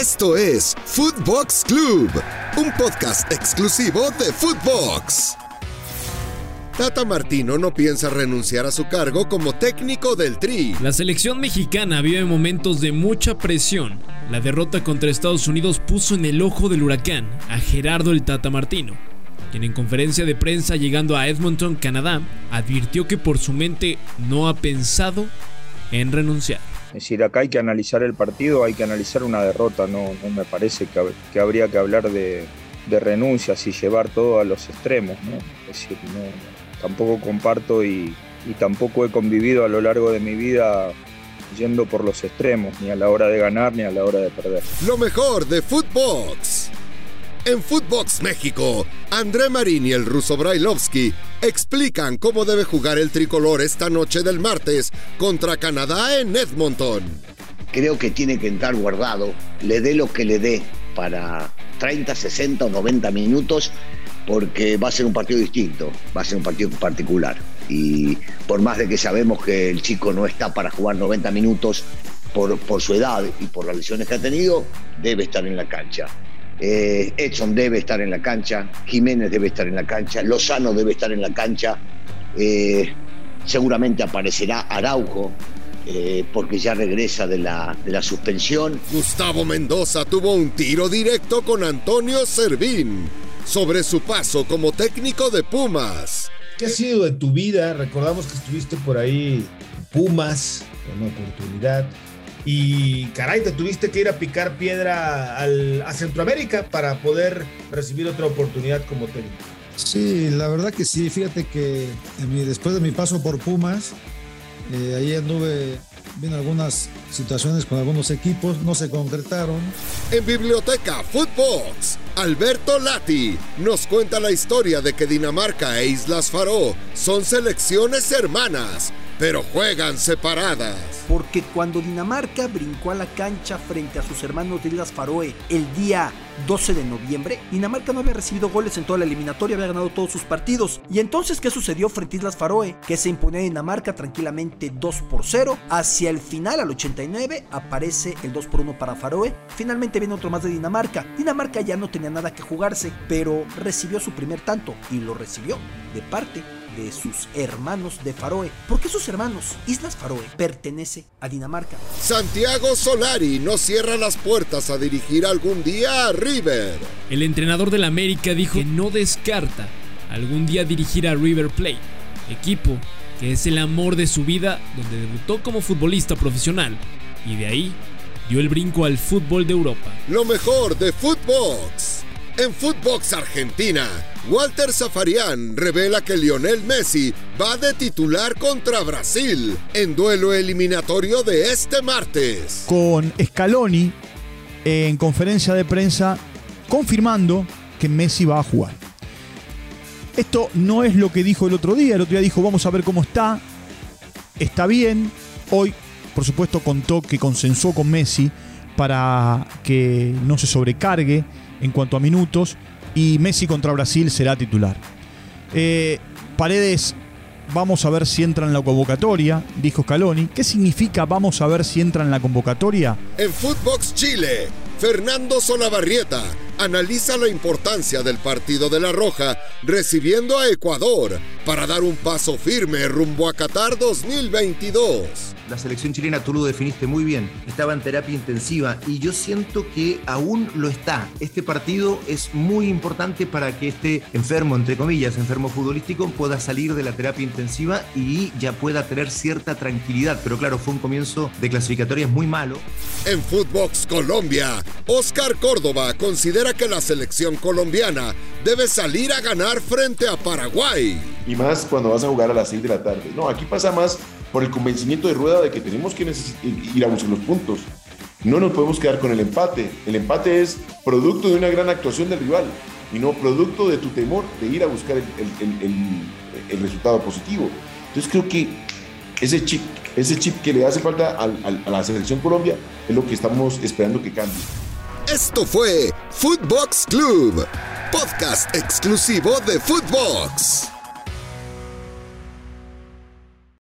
Esto es Footbox Club, un podcast exclusivo de Footbox. Tata Martino no piensa renunciar a su cargo como técnico del Tri. La selección mexicana vive momentos de mucha presión. La derrota contra Estados Unidos puso en el ojo del huracán a Gerardo el Tata Martino, quien en conferencia de prensa llegando a Edmonton, Canadá, advirtió que por su mente no ha pensado en renunciar. Es decir, acá hay que analizar el partido, hay que analizar una derrota, no, no me parece que, habría que hablar de, renuncias y llevar todo a los extremos. ¿no? Es decir, tampoco comparto y, y tampoco he convivido a lo largo de mi vida yendo por los extremos, ni a la hora de ganar ni a la hora de perder. Lo mejor de Footbox. En Footbox México, André Marín y el ruso Brailovsky explican cómo debe jugar el tricolor esta noche del martes contra Canadá en Edmonton. Creo que tiene que entrar guardado, le dé lo que le dé para 30, 60 o 90 minutos, porque va a ser un partido distinto, va a ser un partido particular. Y por más de que sabemos que el chico no está para jugar 90 minutos por, por su edad y por las lesiones que ha tenido, debe estar en la cancha. Eh, Edson debe estar en la cancha, Jiménez debe estar en la cancha, Lozano debe estar en la cancha, eh, seguramente aparecerá Araujo, eh, porque ya regresa de la, de la suspensión. Gustavo Mendoza tuvo un tiro directo con Antonio Servín sobre su paso como técnico de Pumas. ¿Qué ha sido de tu vida? Recordamos que estuviste por ahí Pumas, con una oportunidad. Y caray, te tuviste que ir a picar piedra a Centroamérica para poder recibir otra oportunidad como técnico. Sí, la verdad que sí. Fíjate que después de mi paso por Pumas, eh, ahí anduve viendo algunas situaciones con algunos equipos, no se concretaron. En Biblioteca Footbox, Alberto Lati nos cuenta la historia de que Dinamarca e Islas Faro son selecciones hermanas pero juegan separadas. Porque cuando Dinamarca brincó a la cancha frente a sus hermanos de Islas Faroe el día 12 de noviembre, Dinamarca no había recibido goles en toda la eliminatoria, había ganado todos sus partidos. Y entonces, ¿qué sucedió frente a Islas Faroe? Que se imponía Dinamarca tranquilamente 2 por 0. Hacia el final, al 89, aparece el 2 por 1 para Faroe. Finalmente viene otro más de Dinamarca. Dinamarca ya no tenía nada que jugarse, pero recibió su primer tanto y lo recibió de parte de sus hermanos de Faroe. ¿Por qué sus hermanos? Islas Faroe pertenece a Dinamarca. Santiago Solari no cierra las puertas a dirigir algún día River. El entrenador del América dijo que no descarta algún día dirigir a River Plate, equipo que es el amor de su vida, donde debutó como futbolista profesional y de ahí dio el brinco al fútbol de Europa. Lo mejor de Footbox. En Footbox Argentina, Walter Zafarian revela que Lionel Messi va de titular contra Brasil en duelo eliminatorio de este martes. Con Scaloni en conferencia de prensa confirmando que Messi va a jugar. Esto no es lo que dijo el otro día. El otro día dijo, vamos a ver cómo está. Está bien. Hoy, por supuesto, contó que consensuó con Messi para que no se sobrecargue en cuanto a minutos y Messi contra Brasil será titular. Eh, Paredes, vamos a ver si entra en la convocatoria, dijo Scaloni. ¿Qué significa vamos a ver si entra en la convocatoria? En Footbox Chile, Fernando Solabarrieta analiza la importancia del partido de la Roja recibiendo a Ecuador para dar un paso firme rumbo a Qatar 2022 la selección chilena, tú lo definiste muy bien, estaba en terapia intensiva y yo siento que aún lo está. Este partido es muy importante para que este enfermo, entre comillas, enfermo futbolístico, pueda salir de la terapia intensiva y ya pueda tener cierta tranquilidad. Pero claro, fue un comienzo de clasificatorias muy malo. En Footbox Colombia, Oscar Córdoba considera que la selección colombiana debe salir a ganar frente a Paraguay. Y más cuando vas a jugar a las 6 de la tarde. No, aquí pasa más por el convencimiento de Rueda de que tenemos que ir a buscar los puntos. No nos podemos quedar con el empate. El empate es producto de una gran actuación del rival y no producto de tu temor de ir a buscar el, resultado positivo. Entonces creo que ese chip, ese chip que le hace falta a la selección Colombia es lo que estamos esperando que cambie. Esto fue Footbox Club, podcast exclusivo de Footbox.